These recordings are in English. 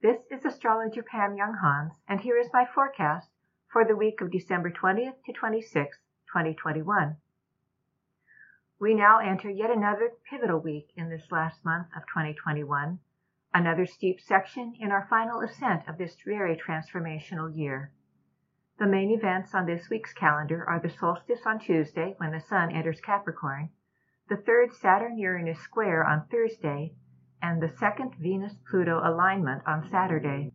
This is astrologer Pam Younghans, and here is my forecast for the week of December 20th to 26th, 2021. We now enter yet another pivotal week in this last month of 2021, another steep section in our final ascent of this very transformational year. The main events on this week's calendar are the solstice on Tuesday when the Sun enters Capricorn, the third Saturn Uranus square on Thursday, and the second Venus-Pluto alignment on Saturday.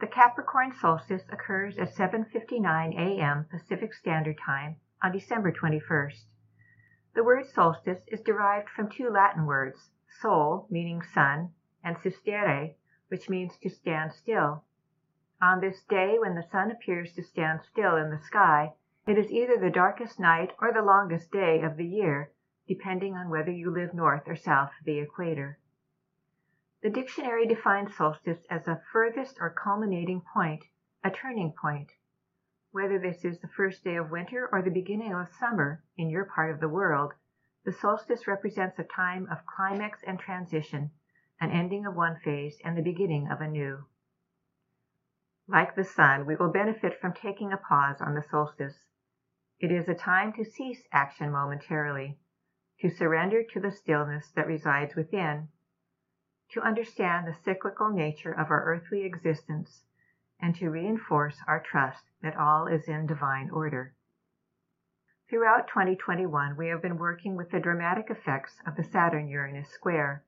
The Capricorn solstice occurs at 7:59 a.m. Pacific Standard Time on December 21st. The word solstice is derived from two Latin words, sol, meaning sun, and sistere, which means to stand still. On this day when the sun appears to stand still in the sky, it is either the darkest night or the longest day of the year, depending on whether you live north or south of the equator. The dictionary defines solstice as a furthest or culminating point, a turning point. Whether this is the first day of winter or the beginning of summer in your part of the world, the solstice represents a time of climax and transition, an ending of one phase and the beginning of a new. Like the sun, we will benefit from taking a pause on the solstice. It is a time to cease action momentarily, to surrender to the stillness that resides within to understand the cyclical nature of our earthly existence, and to reinforce our trust that all is in divine order. Throughout 2021, we have been working with the dramatic effects of the Saturn Uranus square.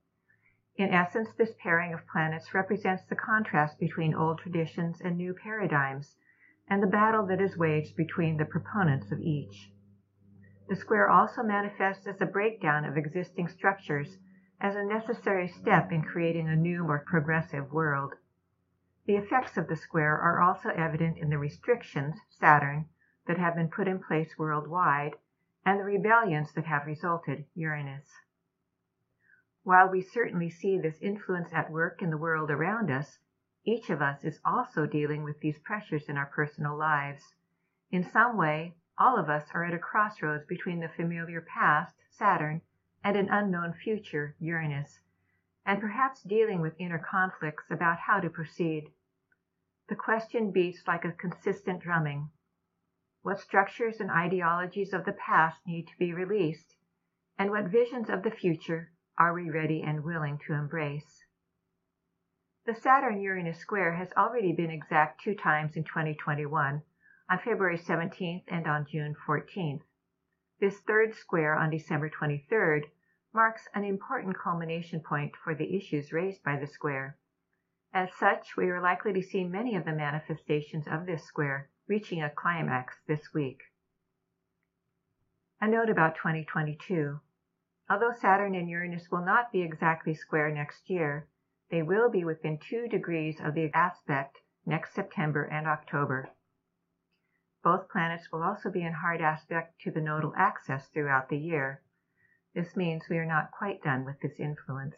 In essence, this pairing of planets represents the contrast between old traditions and new paradigms, and the battle that is waged between the proponents of each. The square also manifests as a breakdown of existing structures as a necessary step in creating a new, more progressive world. The effects of the square are also evident in the restrictions, Saturn, that have been put in place worldwide, and the rebellions that have resulted, Uranus. While we certainly see this influence at work in the world around us, each of us is also dealing with these pressures in our personal lives. In some way, all of us are at a crossroads between the familiar past, Saturn, and an unknown future, Uranus, and perhaps dealing with inner conflicts about how to proceed. The question beats like a consistent drumming. What structures and ideologies of the past need to be released, and what visions of the future are we ready and willing to embrace? The Saturn Uranus square has already been exact two times in 2021, on February 17th and on June 14th. This third square on December 23rd marks an important culmination point for the issues raised by the square. As such, we are likely to see many of the manifestations of this square reaching a climax this week. A note about 2022. Although Saturn and Uranus will not be exactly square next year, they will be within two degrees of the aspect next September and October. Both planets will also be in hard aspect to the nodal axis throughout the year. This means we are not quite done with this influence.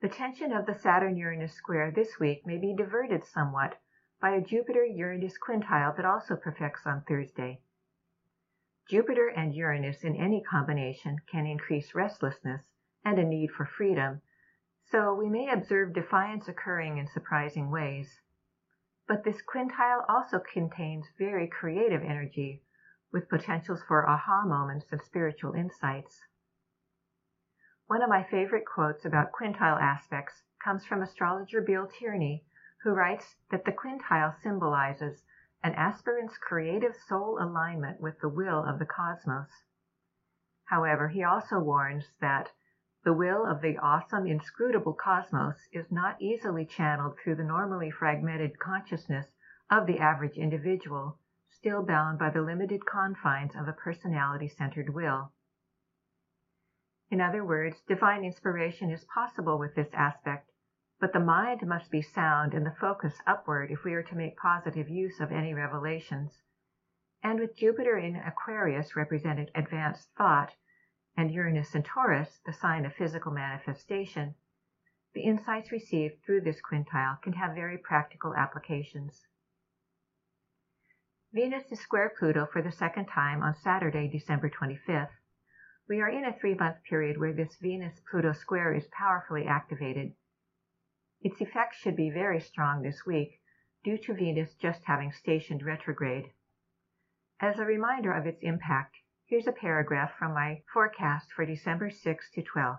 The tension of the Saturn-Uranus square this week may be diverted somewhat by a Jupiter-Uranus quintile that also perfects on Thursday. Jupiter and Uranus in any combination can increase restlessness and a need for freedom, so we may observe defiance occurring in surprising ways. But this quintile also contains very creative energy, with potentials for aha moments and spiritual insights. One of my favorite quotes about quintile aspects comes from astrologer Bill Tierney, who writes that the quintile symbolizes an aspirant's creative soul alignment with the will of the cosmos. However, he also warns that the will of the awesome, inscrutable cosmos is not easily channeled through the normally fragmented consciousness of the average individual, still bound by the limited confines of a personality-centered will. In other words, divine inspiration is possible with this aspect, but the mind must be sound and the focus upward if we are to make positive use of any revelations. And with Jupiter in Aquarius represented advanced thought, and Uranus in Taurus, the sign of physical manifestation, the insights received through this quintile can have very practical applications. Venus is square Pluto for the second time on Saturday, December 25th. We are in a three month period where this Venus Pluto square is powerfully activated. Its effects should be very strong this week due to Venus just having stationed retrograde. As a reminder of its impact, here's a paragraph from my forecast for December 6 to 12.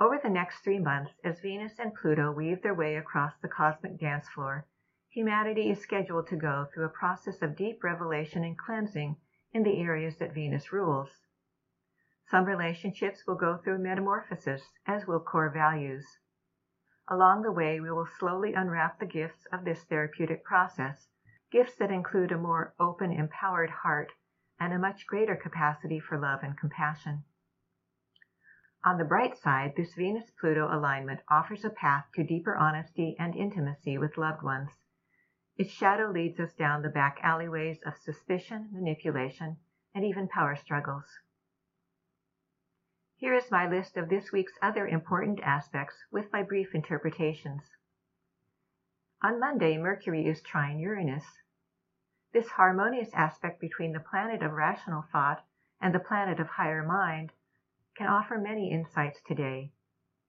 Over the next three months, as Venus and Pluto weave their way across the cosmic dance floor, humanity is scheduled to go through a process of deep revelation and cleansing in the areas that Venus rules. Some relationships will go through metamorphosis, as will core values. Along the way, we will slowly unwrap the gifts of this therapeutic process, gifts that include a more open, empowered heart and a much greater capacity for love and compassion. On the bright side, this Venus Pluto alignment offers a path to deeper honesty and intimacy with loved ones its shadow leads us down the back alleyways of suspicion, manipulation, and even power struggles. Here is my list of this week's other important aspects with my brief interpretations. On Monday, Mercury is trine Uranus. This harmonious aspect between the planet of rational thought and the planet of higher mind can offer many insights today.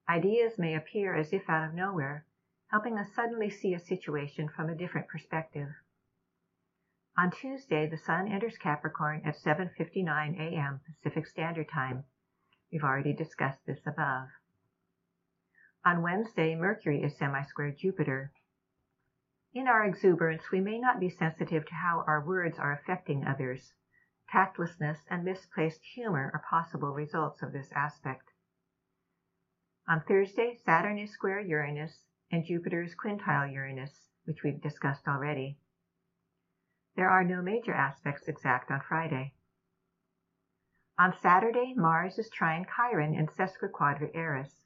Ideas may appear as if out of nowhere, helping us suddenly see a situation from a different perspective. On Tuesday, the Sun enters Capricorn at 7:59 a.m. Pacific Standard Time. We've already discussed this above. On Wednesday, Mercury is semi-squared Jupiter. In our exuberance, we may not be sensitive to how our words are affecting others. Tactlessness and misplaced humor are possible results of this aspect. On Thursday, Saturn is square Uranus and Jupiter's quintile Uranus, which we've discussed already. There are no major aspects exact on Friday. On Saturday, Mars is trine Chiron in sesquiquadrate Eris.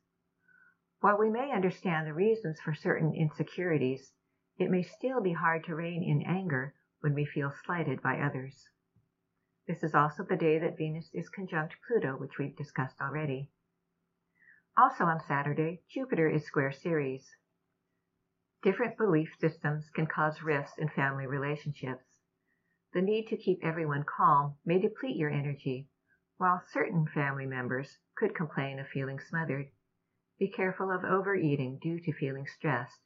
While we may understand the reasons for certain insecurities, it may still be hard to rein in anger when we feel slighted by others. This is also the day that Venus is conjunct Pluto, which we've discussed already. Also on Saturday, Jupiter is square Ceres. Different belief systems can cause rifts in family relationships. The need to keep everyone calm may deplete your energy, while certain family members could complain of feeling smothered. Be careful of overeating due to feeling stressed.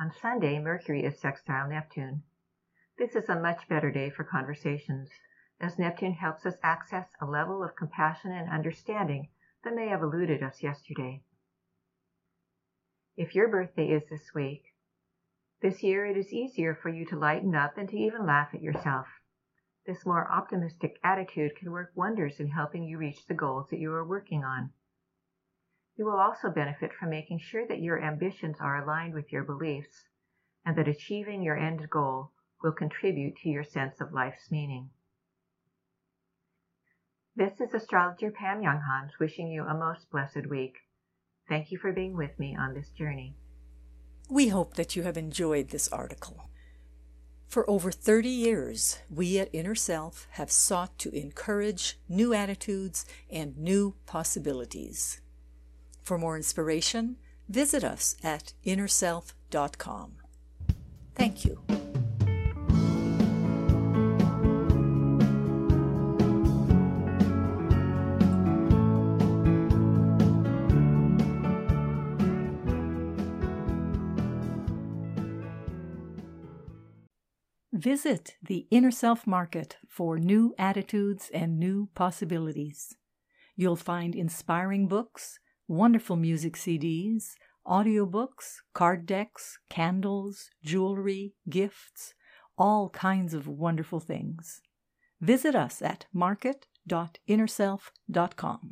On Sunday, Mercury is sextile Neptune. This is a much better day for conversations, as Neptune helps us access a level of compassion and understanding that may have eluded us yesterday. If your birthday is this week, this year it is easier for you to lighten up and to even laugh at yourself. This more optimistic attitude can work wonders in helping you reach the goals that you are working on. You will also benefit from making sure that your ambitions are aligned with your beliefs and that achieving your end goal will contribute to your sense of life's meaning. This is astrologer Pam Younghans wishing you a most blessed week. Thank you for being with me on this journey. We hope that you have enjoyed this article. For over 30 years, we at Inner Self have sought to encourage new attitudes and new possibilities. For more inspiration, visit us at innerself.com. Thank you. Visit the Inner Self Market for new attitudes and new possibilities. You'll find inspiring books, wonderful music CDs, audiobooks, card decks, candles, jewelry, gifts, all kinds of wonderful things. Visit us at market.innerself.com.